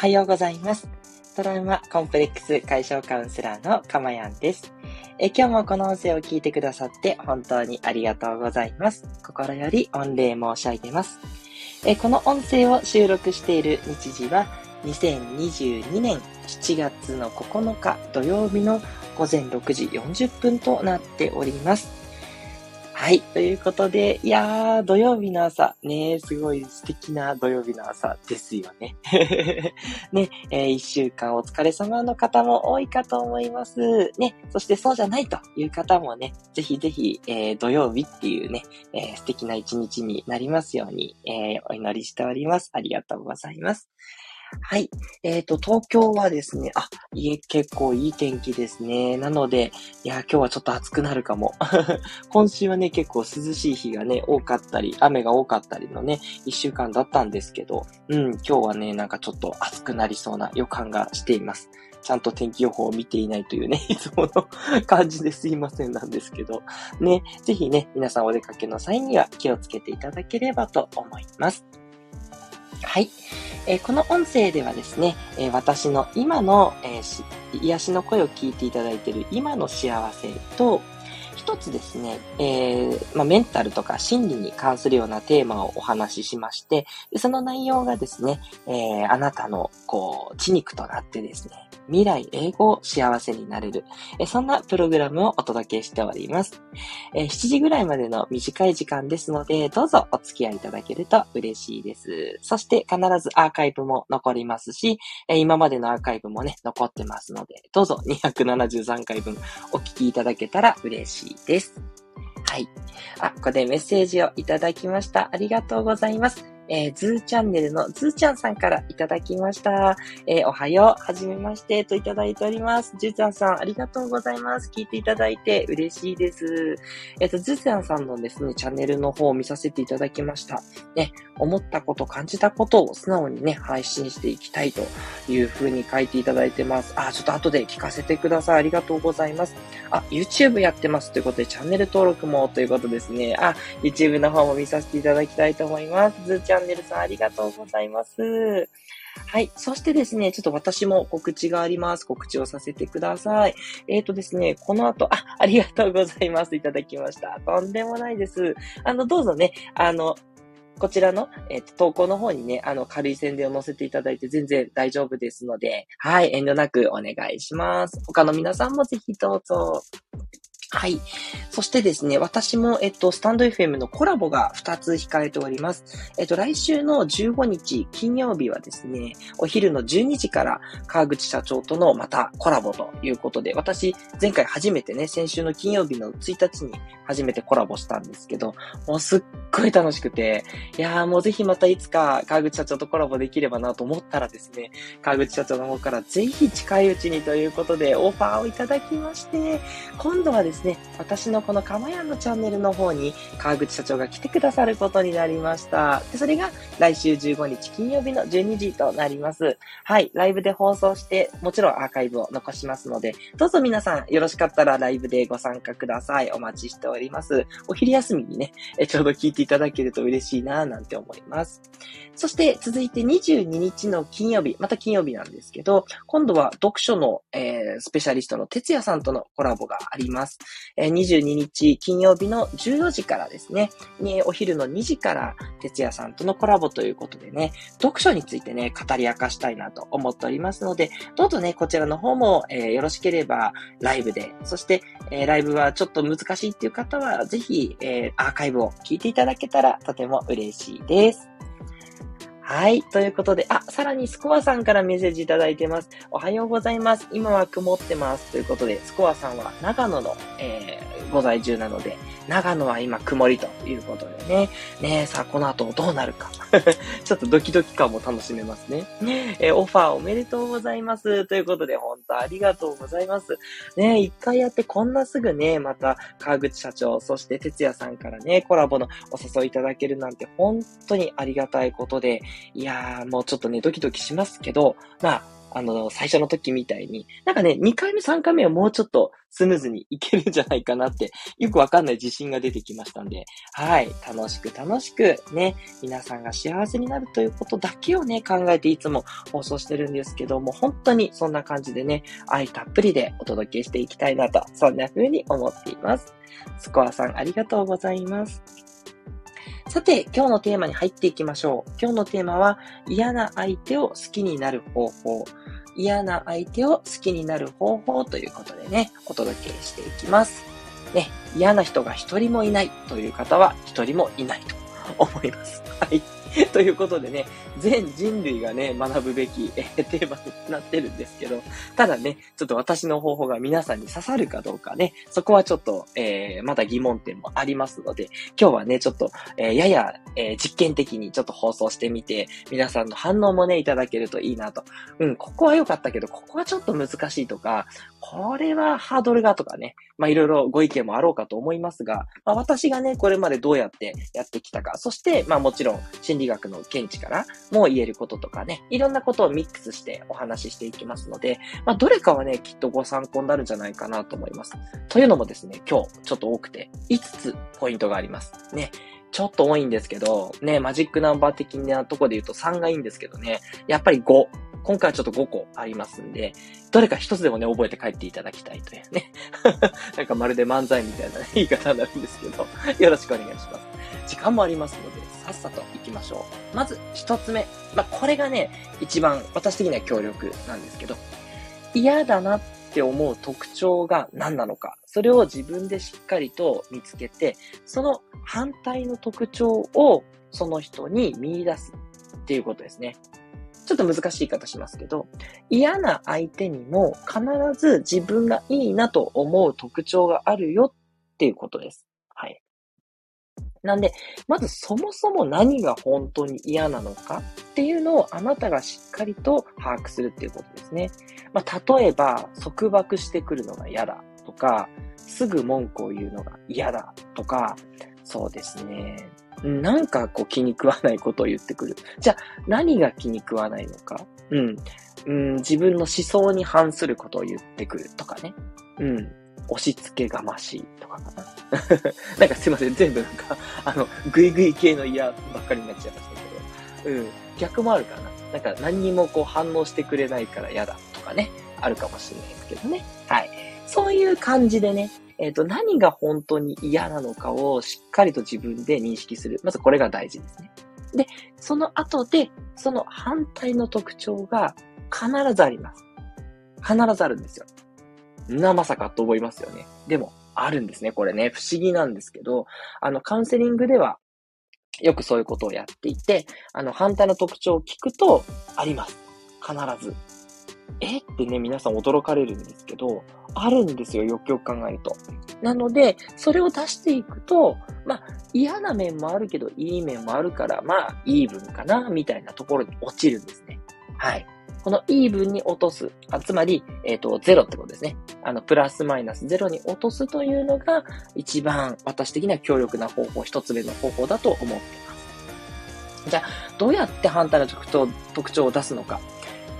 はようございます。トラウマコンプレックス解消カウンセラーのかまやんです。え今日もこの音声を聞いてくださって本当にありがとうございます。心より御礼申し上げます。えこの音声を収録している日時は2022年7月の9日土曜日の午前6時40分となっております。はい。ということで、いやー、土曜日の朝、ね、すごい素敵な土曜日の朝ですよね。ね、えー、一週間お疲れ様の方も多いかと思います。ね、そしてそうじゃないという方もね、ぜひぜひ、えー、土曜日っていうね、えー、素敵な一日になりますように、えー、お祈りしております。ありがとうございます。はい。えっ、ー、と、東京はですね、あ、いえ、結構いい天気ですね。なので、いや、今日はちょっと暑くなるかも。今週はね、結構涼しい日がね、多かったり、雨が多かったりのね、一週間だったんですけど、うん、今日はね、なんかちょっと暑くなりそうな予感がしています。ちゃんと天気予報を見ていないというね、いつもの感じですいませんなんですけど、ね、ぜひね、皆さんお出かけの際には気をつけていただければと思います。はい。え、この音声ではですね、え、私の今の、えー、癒しの声を聞いていただいている今の幸せと、一つですね、えー、まあ、メンタルとか心理に関するようなテーマをお話ししまして、その内容がですね、えー、あなたの、こう、血肉となってですね、未来英語を幸せになれる、えそんなプログラムをお届けしております、え7時ぐらいまでの短い時間ですので、どうぞお付き合いいただけると嬉しいです。そして必ずアーカイブも残りますし、え今までのアーカイブもね、残ってますので、どうぞ273回分お聞きいただけたら嬉しいです。はい。あ、ここでメッセージをいただきました。ありがとうございます。えー、ズーチャンネルのズーちゃんさんからいただきました。えー、おはよう、はじめまして、といただいております。ズーちゃんさん、ありがとうございます。聞いていただいて嬉しいです。えっ、ー、と、ズーちゃんさんのですね、チャンネルの方を見させていただきました。ね、思ったこと、感じたことを素直にね、配信していきたいという風に書いていただいてます。あ、ちょっと後で聞かせてください。ありがとうございます。あ、YouTube やってますということで、チャンネル登録もということですね。あ、YouTube の方も見させていただきたいと思います。ズーチャンネルさんありがとうございます。はい。そしてですね、ちょっと私も告知があります。告知をさせてください。えっ、ー、とですね、この後、あ、ありがとうございます。いただきました。とんでもないです。あの、どうぞね、あの、こちらの、えっ、ー、と、投稿の方にね、あの、軽い宣伝を載せていただいて全然大丈夫ですので、はい、遠慮なくお願いします。他の皆さんもぜひどうぞ。はい。そしてですね、私も、えっと、スタンド FM のコラボが2つ控えております。えっと、来週の15日金曜日はですね、お昼の12時から川口社長とのまたコラボということで、私、前回初めてね、先週の金曜日の1日に初めてコラボしたんですけど、もうすっごい楽しくて、いやーもうぜひまたいつか川口社長とコラボできればなと思ったらですね、川口社長の方からぜひ近いうちにということでオファーをいただきまして、今度はですね、ですね、私のこのかまやんのチャンネルの方に川口社長が来てくださることになりました。で、それが来週15日金曜日の12時となります。はい、ライブで放送して、もちろんアーカイブを残しますので、どうぞ皆さんよろしかったらライブでご参加ください。お待ちしております。お昼休みにね、えちょうど聞いていただけると嬉しいなぁなんて思います。そして続いて22日の金曜日、また金曜日なんですけど、今度は読書の、えー、スペシャリストの哲也さんとのコラボがあります。え、22日金曜日の14時からですね、にお昼の2時から哲也さんとのコラボということでね、読書についてね、語り明かしたいなと思っておりますので、どうぞね、こちらの方も、えー、よろしければライブで、そして、えー、ライブはちょっと難しいっていう方は、ぜひ、えー、アーカイブを聞いていただけたらとても嬉しいです。はい。ということで、あ、さらにスコアさんからメッセージいただいてます。おはようございます。今は曇ってます。ということで、スコアさんは長野の、えー、ご在住なので、長野は今曇りということでね。ねさあ、この後どうなるか。ちょっとドキドキ感も楽しめますね。えー、オファーおめでとうございます。ということで、本当ありがとうございます。ね一回やってこんなすぐね、また川口社長、そして哲也さんからね、コラボのお誘いいただけるなんて本当にありがたいことで、いやー、もうちょっとね、ドキドキしますけど、まあ、あの、最初の時みたいに、なんかね、2回目、3回目はもうちょっとスムーズにいけるんじゃないかなって、よくわかんない自信が出てきましたんで、はい、楽しく楽しくね、皆さんが幸せになるということだけをね、考えていつも放送してるんですけども、本当にそんな感じでね、愛たっぷりでお届けしていきたいなと、そんな風に思っています。スコアさんありがとうございます。さて、今日のテーマに入っていきましょう。今日のテーマは、嫌な相手を好きになる方法。嫌な相手を好きになる方法ということでね、お届けしていきます。ね、嫌な人が一人もいないという方は一人もいないと思います。はい。ということでね、全人類がね、学ぶべき、えー、テーマになってるんですけど、ただね、ちょっと私の方法が皆さんに刺さるかどうかね、そこはちょっと、えー、まだ疑問点もありますので、今日はね、ちょっと、えー、やや、え実験的にちょっと放送してみて、皆さんの反応もね、いただけるといいなと。うん、ここは良かったけど、ここはちょっと難しいとか、これはハードルがとかね、まあいろいろご意見もあろうかと思いますが、まあ私がね、これまでどうやってやってきたか、そして、まあもちろん心理学の見地からも言えることとかね、いろんなことをミックスしてお話ししていきますので、まあどれかはね、きっとご参考になるんじゃないかなと思います。というのもですね、今日ちょっと多くて5つポイントがあります。ね。ちょっと多いんですけど、ね、マジックナンバー的なとこで言うと3がいいんですけどね、やっぱり5。今回はちょっと5個ありますんで、どれか1つでもね、覚えて帰っていただきたいというね。なんかまるで漫才みたいな、ね、言い方になるんですけど、よろしくお願いします。時間もありますので、さっさと行きましょう。まず、1つ目。まあ、これがね、一番私的には強力なんですけど、嫌だなって思う特徴が何なのか、それを自分でしっかりと見つけて、その反対の特徴をその人に見出すっていうことですね。ちょっと難しい言い方しますけど、嫌な相手にも必ず自分がいいなと思う特徴があるよっていうことです。はい。なんで、まずそもそも何が本当に嫌なのかっていうのをあなたがしっかりと把握するっていうことですね。まあ、例えば、束縛してくるのが嫌だとか、すぐ文句を言うのが嫌だとか、そうですね。なんかこう気に食わないことを言ってくる。じゃあ何が気に食わないのか？うん。うん、自分の思想に反することを言ってくるとかね。うん。押し付けがましいとかかな。なんかすいません。全部なんか、あの、ぐいぐい系の嫌ばっかりになっちゃいましたけど。うん。逆もあるかな。なんか何にもこう反応してくれないから嫌だとかね。あるかもしれないですけどね。はい。そういう感じでね、えっ、ー、と、何が本当に嫌なのかをしっかりと自分で認識する。まずこれが大事ですね。で、その後で、その反対の特徴が必ずあります。必ずあるんですよ。な、まさかと思いますよね。でも、あるんですね。これね、不思議なんですけど、あの、カウンセリングでは、よくそういうことをやっていて、あの、反対の特徴を聞くと、あります。必ず。え？ってね、皆さん驚かれるんですけど、あるんですよ、よくよく考えると。なので、それを出していくと、まあ、嫌な面もあるけど、いい面もあるから、まあ、イーブンかな、みたいなところに落ちるんですね。はい。このイーブンに落とす。あつまり、えっ、ー、と、ゼロってことですね。あの、プラスマイナスゼロに落とすというのが、一番私的には強力な方法、一つ目の方法だと思っています。じゃあ、どうやって反対の特徴特徴を出すのか。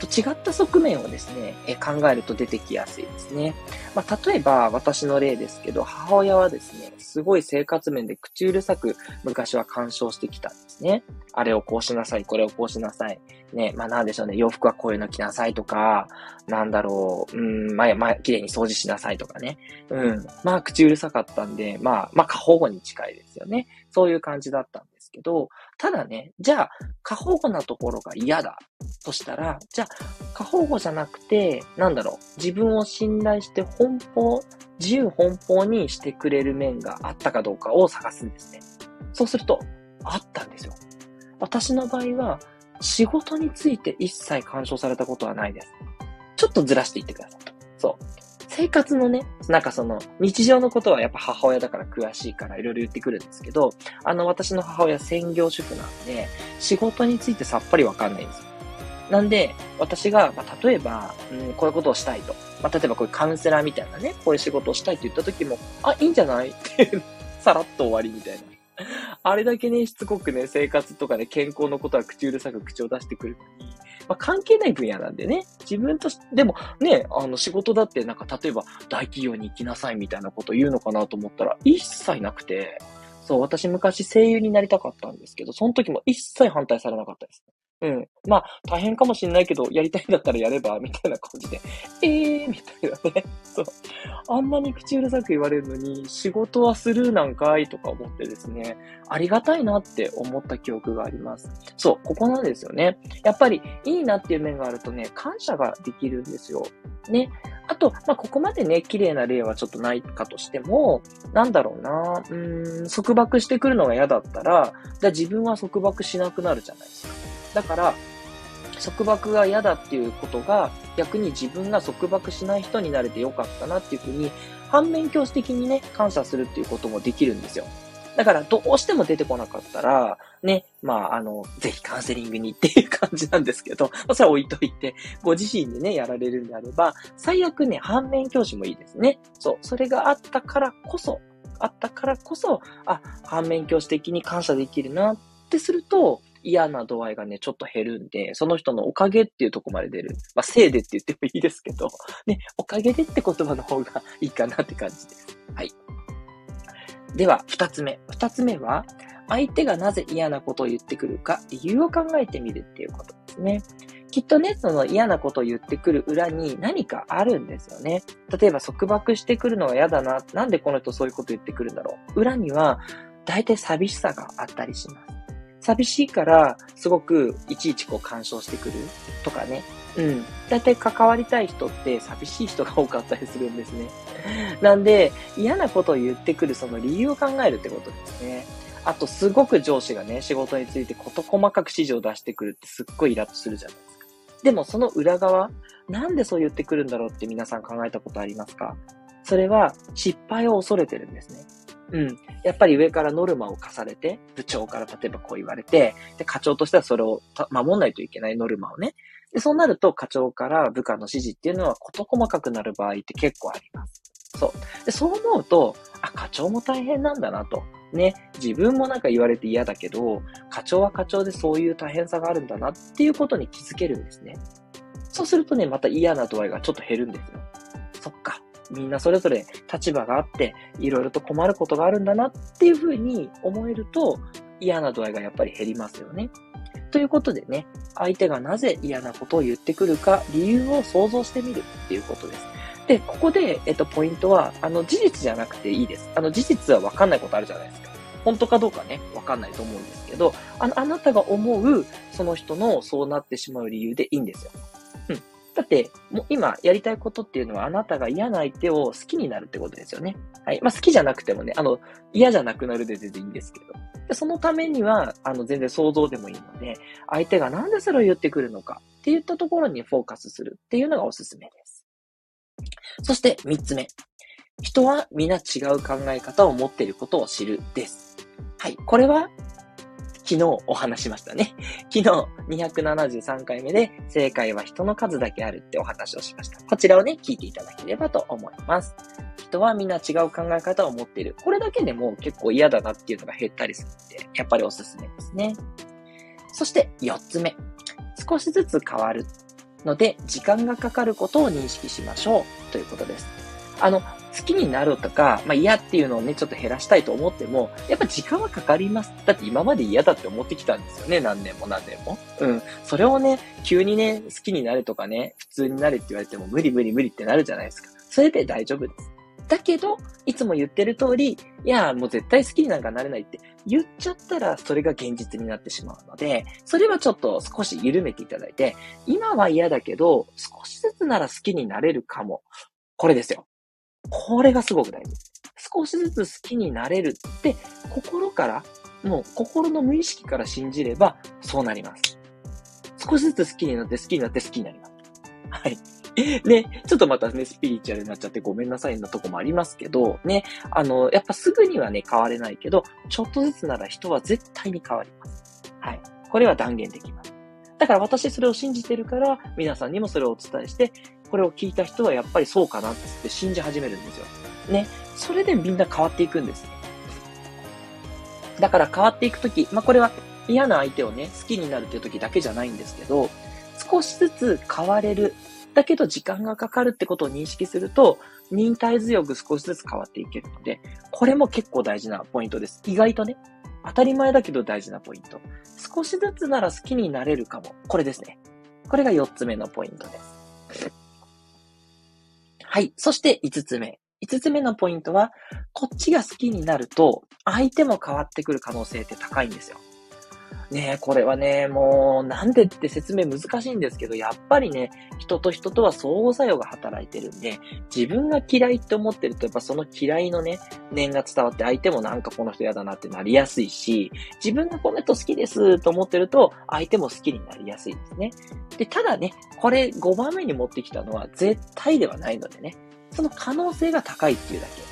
と違った側面をですね、え考えると出てきやすいですね。まあ、例えば私の例ですけど、母親はですね、すごい生活面で口うるさく昔は干渉してきたんですね。あれをこうしなさい、これをこうしなさい。ね、まあなんでしょうね、洋服はこういうの着なさいとか、なんだろう、うん、まあ、まあ、綺麗に掃除しなさいとかね。うん。まあ、口うるさかったんで、まあ、まあ、過保護に近いですよね。そういう感じだったんですけど、ただね、じゃあ、過保護なところが嫌だとしたら、じゃあ、過保護じゃなくて、なんだろう、自分を信頼して奔放、自由奔放にしてくれる面があったかどうかを探すんですね。そうすると、あったんですよ。私の場合は、仕事について一切干渉されたことはないです。ちょっとずらしていってください。生活のね、なんかその、日常のことはやっぱ母親だから詳しいからいろいろ言ってくるんですけど、あの、私の母親専業主婦なんで、仕事についてさっぱりわかんないんですよ。なんで、私が、まあ、例えば、うん、こういうことをしたいと。まあ、例えばこういうカウンセラーみたいなね、こういう仕事をしたいと言った時も、あ、いいんじゃない？ってさらっと終わりみたいな。あれだけね、しつこくね、生活とかね、健康のことは口うるさく口を出してくるのに、まあ、関係ない分野なんでね、自分として、でもね、あの仕事だってなんか例えば大企業に行きなさいみたいなこと言うのかなと思ったら、一切なくて、そう、私昔声優になりたかったんですけど、その時も一切反対されなかったです。うん。まあ、大変かもしんないけど、やりたいんだったらやれば、みたいな感じで、え えー、みたいなね。そう。あんなに口うるさく言われるのに、仕事はスルーなんかいとか思ってですね、ありがたいなって思った記憶があります。そう、ここなんですよね。やっぱり、いいなっていう面があるとね、感謝ができるんですよ。ね。あと、まあ、ここまでね、綺麗な例はちょっとないかとしても、なんだろうな、うん、束縛してくるのが嫌だったら、じゃあ自分は束縛しなくなるじゃないですか。だから、束縛が嫌だっていうことが、逆に自分が束縛しない人になれてよかったなっていうふうに、反面教師的にね、感謝するっていうこともできるんですよ。だから、どうしても出てこなかったら、ね、まあ、あの、ぜひカウンセリングにっていう感じなんですけど、まあ、それは置いといて、ご自身でね、やられるんであれば、最悪ね、反面教師もいいですね。そう、それがあったからこそ、あったからこそ、あ、反面教師的に感謝できるなってすると、嫌な度合いがね、ちょっと減るんで、その人のおかげっていうとこまで出る。まあ、せいでって言ってもいいですけど、ね、おかげでって言葉の方がいいかなって感じです。はい。では、二つ目。二つ目は、相手がなぜ嫌なことを言ってくるか、理由を考えてみるっていうことですね。きっとね、その嫌なことを言ってくる裏に何かあるんですよね。例えば束縛してくるのは嫌だな。なんでこの人そういうこと言ってくるんだろう。裏には、大体寂しさがあったりします。寂しいから、すごくいちいちこう干渉してくるとかね。うん。だいたい関わりたい人って寂しい人が多かったりするんですね。なんで、嫌なことを言ってくるその理由を考えるってことですね。あと、すごく上司がね、仕事について事細かく指示を出してくるってすっごいイラッとするじゃないですか。でもその裏側、なんでそう言ってくるんだろうって皆さん考えたことありますか？それは失敗を恐れてるんですね。うん。やっぱり上からノルマを課されて、部長から例えばこう言われて、で、課長としてはそれを守んないといけないノルマをね。で、そうなると課長から部下の指示っていうのは事細かくなる場合って結構あります。そう。で、そう思うと、あ、課長も大変なんだなと。ね、自分もなんか言われて嫌だけど、課長は課長でそういう大変さがあるんだなっていうことに気づけるんですね。そうするとね、また嫌な度合いがちょっと減るんですよ。みんなそれぞれ立場があって、いろいろと困ることがあるんだなっていうふうに思えると、嫌な度合いがやっぱり減りますよね。ということでね、相手がなぜ嫌なことを言ってくるか、理由を想像してみるっていうことです。で、ここで、えっと、ポイントは、あの、事実じゃなくていいです。あの、事実はわかんないことあるじゃないですか。本当かどうかね、わかんないと思うんですけど、あの、あなたが思う、その人のそうなってしまう理由でいいんですよ。だって、もう今やりたいことっていうのはあなたが嫌な相手を好きになるってことですよね。はい。まあ好きじゃなくてもね、あの、嫌じゃなくなるで全然いいんですけど。でそのためには、あの、全然想像でもいいので、相手がなんでそれを言ってくるのかっていったところにフォーカスするっていうのがおすすめです。そして三つ目。人は皆違う考え方を持っていることを知るです。はい。これは昨日お話しましたね。昨日273回目で正解は人の数だけあるってお話をしました。こちらをね、聞いていただければと思います。人はみんな違う考え方を持っている。これだけでも結構嫌だなっていうのが減ったりするんで、やっぱりおすすめですね。そして4つ目。少しずつ変わるので、時間がかかることを認識しましょうということです。あの、好きになるとか、まあ嫌っていうのをね、ちょっと減らしたいと思っても、やっぱ時間はかかります。だって今まで嫌だって思ってきたんですよね。何年も何年も。うん。それをね、急にね、好きになるとかね、普通になれって言われても無理無理無理ってなるじゃないですか。それで大丈夫です。だけど、いつも言ってる通り、いや、もう絶対好きになんかなれないって言っちゃったら、それが現実になってしまうので、それはちょっと少し緩めていただいて、今は嫌だけど、少しずつなら好きになれるかも。これですよ。これがすごく大事。少しずつ好きになれるって、心から、もう心の無意識から信じれば、そうなります。少しずつ好きになって、好きになって、好きになります。はい。ね、ちょっとまたね、スピリチュアルになっちゃってごめんなさいなとこもありますけど、ね、あの、やっぱすぐにはね、変われないけど、ちょっとずつなら人は絶対に変わります。はい。これは断言できます。だから私それを信じてるから、皆さんにもそれをお伝えして、これを聞いた人はやっぱりそうかなって信じ始めるんですよ。ね。それでみんな変わっていくんです。だから変わっていくとき、まあ、これは嫌な相手をね、好きになるっていう時だけじゃないんですけど、少しずつ変われる。だけど時間がかかるってことを認識すると、忍耐強く少しずつ変わっていけるので、これも結構大事なポイントです。意外とね、当たり前だけど大事なポイント。少しずつなら好きになれるかも。これですね。これが4つ目のポイントです。はい。そして5つ目。5つ目のポイントは、こっちが好きになると、相手も変わってくる可能性って高いんですよ。ねこれはね、もう、なんでって説明難しいんですけど、やっぱりね、人と人とは相互作用が働いてるんで、自分が嫌いって思ってると、やっぱその嫌いのね、念が伝わって相手もなんかこの人嫌だなってなりやすいし、自分がこの人好きですと思ってると、相手も好きになりやすいですね。で、ただね、これ5番目に持ってきたのは絶対ではないのでね、その可能性が高いっていうだけ。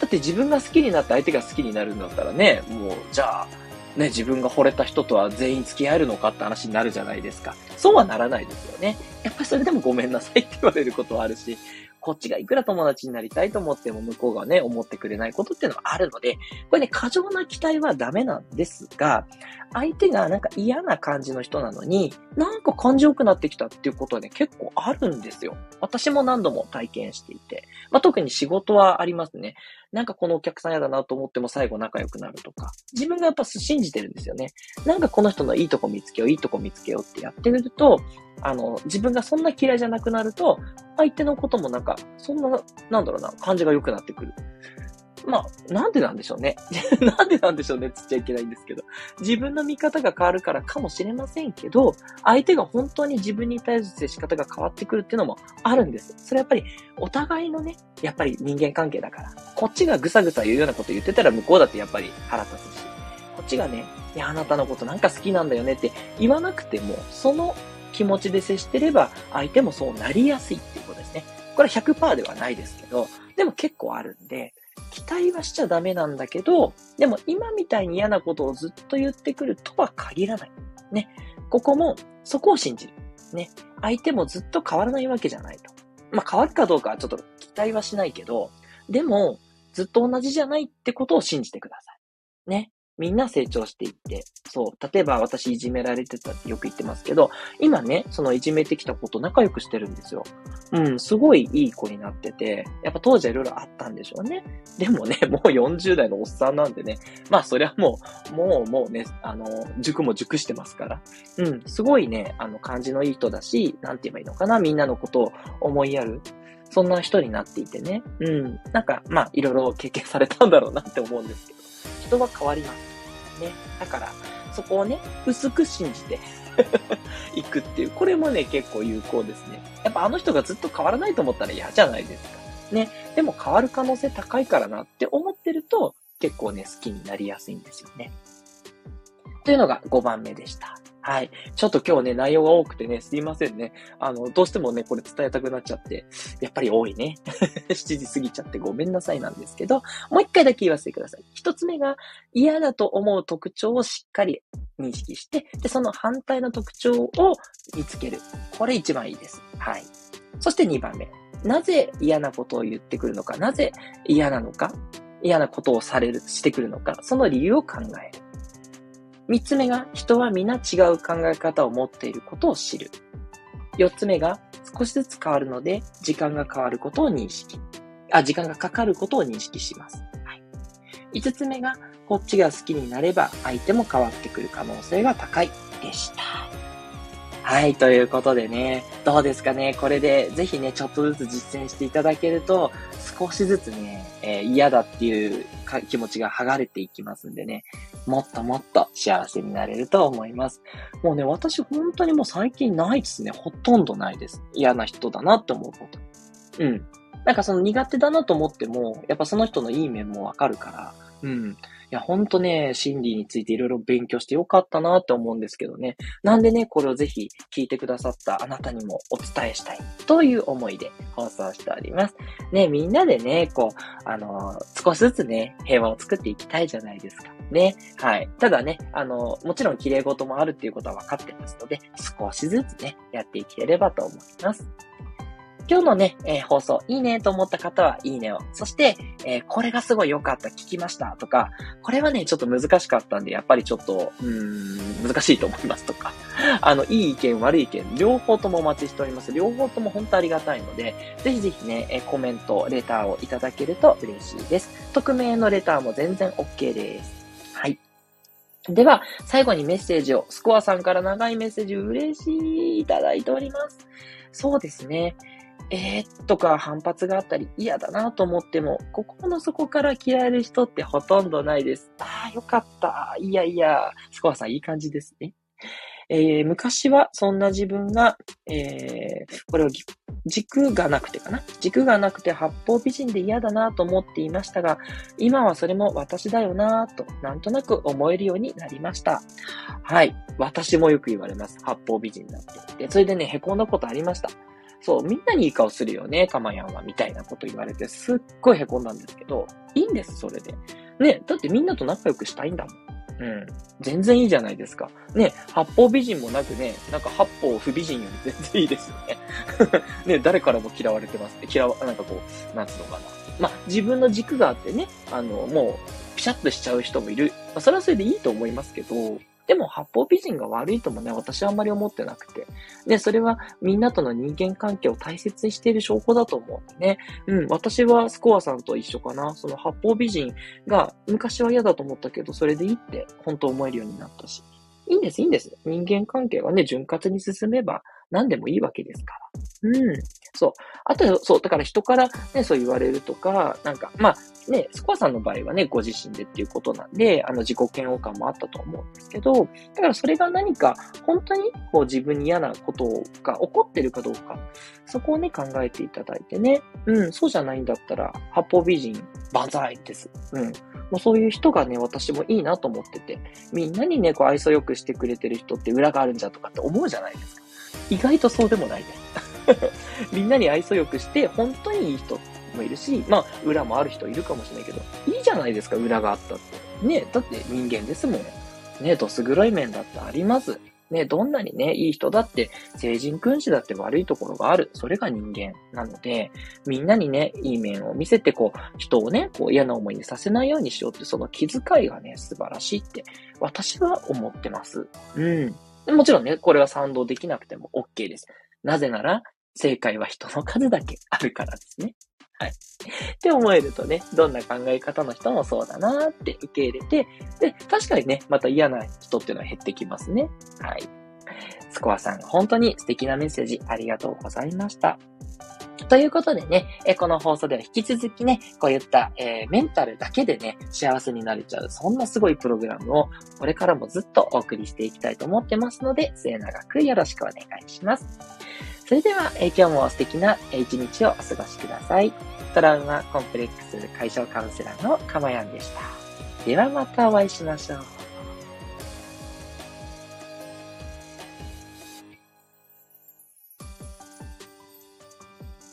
だって自分が好きになって相手が好きになるんだったらね、もう、じゃあ、ね、自分が惚れた人とは全員付き合えるのかって話になるじゃないですか。そうはならないですよね。やっぱりそれでもごめんなさいって言われることはあるし、こっちがいくら友達になりたいと思っても向こうがね、思ってくれないことっていうのはあるので、これね、過剰な期待はダメなんですが、相手がなんか嫌な感じの人なのに、なんか感じよくなってきたっていうことはね、結構あるんですよ。私も何度も体験していて。まあ、特に仕事はありますね。なんかこのお客さん嫌だなと思っても最後仲良くなるとか。自分がやっぱ信じてるんですよね。なんかこの人のいいとこ見つけよう、いいとこ見つけようってやってみると、あの、自分がそんな嫌いじゃなくなると、相手のこともなんか、そんな、なんだろうな、感じが良くなってくる。まあ、なんでなんでしょうね。なんでなんでしょうねつっちゃいけないんですけど。自分の見方が変わるからかもしれませんけど、相手が本当に自分に対する接し方が変わってくるっていうのもあるんです。それやっぱり、お互いのね、やっぱり人間関係だから。こっちがぐさぐさ言うようなこと言ってたら向こうだってやっぱり腹立つし。こっちがね、いや、あなたのことなんか好きなんだよねって言わなくても、その気持ちで接してれば、相手もそうなりやすいっていうことですね。これは100%ではないですけど、でも結構あるんで、期待はしちゃダメなんだけど、でも今みたいに嫌なことをずっと言ってくるとは限らない。ね。ここも、そこを信じる。ね。相手もずっと変わらないわけじゃないと。まあ、変わるかどうかはちょっと期待はしないけど、でも、ずっと同じじゃないってことを信じてください。ね。みんな成長していって、そう、例えば私いじめられてたってよく言ってますけど、今ね、そのいじめてきた子と仲良くしてるんですよ。うん、すごいいい子になってて、やっぱ当時はいろいろあったんでしょうね。でもね、もう40代のおっさんなんでね、まあそりゃもう、もうもうね、あの、塾も塾してますから。うん、すごいね、あの、感じのいい人だし、なんて言えばいいのかな、みんなのことを思いやる。そんな人になっていてね。うん。なんか、まあ、いろいろ経験されたんだろうなって思うんですけど。人は変わります。ね。だから、そこをね、薄く信じて いくっていう、これもね、結構有効ですね。やっぱあの人がずっと変わらないと思ったら嫌じゃないですか。ね。でも変わる可能性高いからなって思ってると、結構ね、好きになりやすいんですよね。というのが5番目でした。はい。ちょっと今日ね、内容が多くてね、すいませんね。あの、どうしてもね、これ伝えたくなっちゃって、やっぱり多いね。7時過ぎちゃってごめんなさいなんですけど、もう一回だけ言わせてください。一つ目が、嫌だと思う特徴をしっかり認識して、で、その反対の特徴を見つける。これ一番いいです。はい。そして2番目。なぜ嫌なことを言ってくるのか、なぜ嫌なのか、嫌なことをされる、してくるのか、その理由を考える。三つ目が、人は皆違う考え方を持っていることを知る。四つ目が、少しずつ変わるので、時間が変わることを認識。あ、時間がかかることを認識します。はい。五つ目が、こっちが好きになれば、相手も変わってくる可能性が高いでした。はい、ということでね、どうですかね、これでぜひね、ちょっとずつ実践していただけると、少しずつね、えー、嫌だっていう気持ちが剥がれていきますんでね、もっともっと幸せになれると思います。もうね、私本当にもう最近ないですね。ほとんどないです。嫌な人だなって思うこと。うん。なんかその苦手だなと思っても、やっぱその人のいい面もわかるから、うん。いや、ほんとね、心理についていろいろ勉強してよかったなって思うんですけどね。なんでね、これをぜひ聞いてくださったあなたにもお伝えしたいという思いで放送しております。ね、みんなでね、こう、あのー、少しずつね、平和を作っていきたいじゃないですか。ね。はい。ただね、あの、もちろん綺麗事もあるっていうことは分かってますので、少しずつね、やっていければと思います。今日のね、えー、放送いいねと思った方はいいねを。そして、えー、これがすごい良かった、聞きましたとか、これはね、ちょっと難しかったんで、やっぱりちょっと、うーん、難しいと思いますとか、あの、いい意見、悪い意見、両方ともお待ちしております。両方とも本当ありがたいので、ぜひぜひね、えコメント、レターをいただけると嬉しいです。匿名のレターも全然 OK です。はい。では、最後にメッセージを、スコアさんから長いメッセージ嬉しいいただいております。そうですね。えー、とか反発があったり嫌だなと思っても、心の底から嫌える人ってほとんどないです。ああ、よかった。いやいや、スコアさんいい感じですね。えー、昔はそんな自分が、えー、これは軸がなくてかな？軸がなくて八方美人で嫌だなと思っていましたが、今はそれも私だよなと、なんとなく思えるようになりました。はい。私もよく言われます。八方美人だって。で、それでね、凹んだことありました。そう、みんなにいい顔するよね、かまやんは、みたいなこと言われて、すっごい凹んだんですけど、いいんです、それで。ね、だってみんなと仲良くしたいんだもん。うん。全然いいじゃないですか。ね、八方美人もなくね、なんか八方不美人より全然いいですよね。ね、誰からも嫌われてます嫌わ、なんかこう、なんつうのかな。まあ、自分の軸があってね、あの、もう、ピシャッとしちゃう人もいる。まあ、それはそれでいいと思いますけど、でも、八方美人が悪いともね、私はあんまり思ってなくて。で、それはみんなとの人間関係を大切にしている証拠だと思うんでね。うん、私はスコアさんと一緒かな。その八方美人が昔は嫌だと思ったけど、それでいいって本当思えるようになったし。いいんです、いいんです。人間関係はね、潤滑に進めば何でもいいわけですから。うん。そう。あと、そう、だから人からね、そう言われるとか、なんか、まあ、ね、スコアさんの場合はね、ご自身でっていうことなんで、あの、自己嫌悪感もあったと思うんですけど、だからそれが何か、本当にこう自分に嫌なことが起こってるかどうか、そこをね、考えていただいてね、うん、そうじゃないんだったら、八方美人、万歳です。うん。もうそういう人がね、私もいいなと思ってて、みんなにね、こう愛想よくしてくれてる人って裏があるんじゃとかって思うじゃないですか。意外とそうでもないね。みんなに愛想よくして、本当にいい人もいるし、まあ、裏もある人いるかもしれないけど、いいじゃないですか、裏があったって。ね、だって人間ですもん。ね、どす黒い面だってあります。ね、どんなにね、いい人だって、成人君子だって悪いところがある。それが人間なので、みんなにね、いい面を見せて、こう、人をね、こう嫌な思いにさせないようにしようって、その気遣いがね、素晴らしいって、私は思ってます。うん。もちろんね、これは賛同できなくても OK です。なぜなら、正解は人の数だけあるからですね。はい。って思えるとね、どんな考え方の人もそうだなって受け入れて、で、確かにね、また嫌な人っていうのは減ってきますね。はい。スコアさん、本当に素敵なメッセージありがとうございました。ということでね、えこの放送では引き続きね、こういった、えー、メンタルだけでね、幸せになれちゃう、そんなすごいプログラムを、これからもずっとお送りしていきたいと思ってますので、末永くよろしくお願いします。それでは、え今日も素敵な一日をお過ごしください。トラウマコンプレックス解消カウンセラーのかまやんでした。ではまたお会いしましょう。